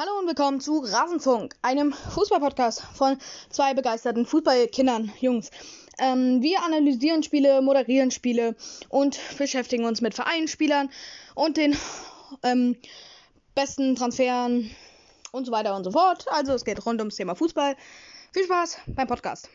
Hallo und willkommen zu Rasenfunk, einem Fußballpodcast von zwei begeisterten Fußballkindern, Jungs. Ähm, wir analysieren Spiele, moderieren Spiele und beschäftigen uns mit Vereinsspielern und den ähm, besten Transferen und so weiter und so fort. Also es geht rund ums Thema Fußball. Viel Spaß beim Podcast.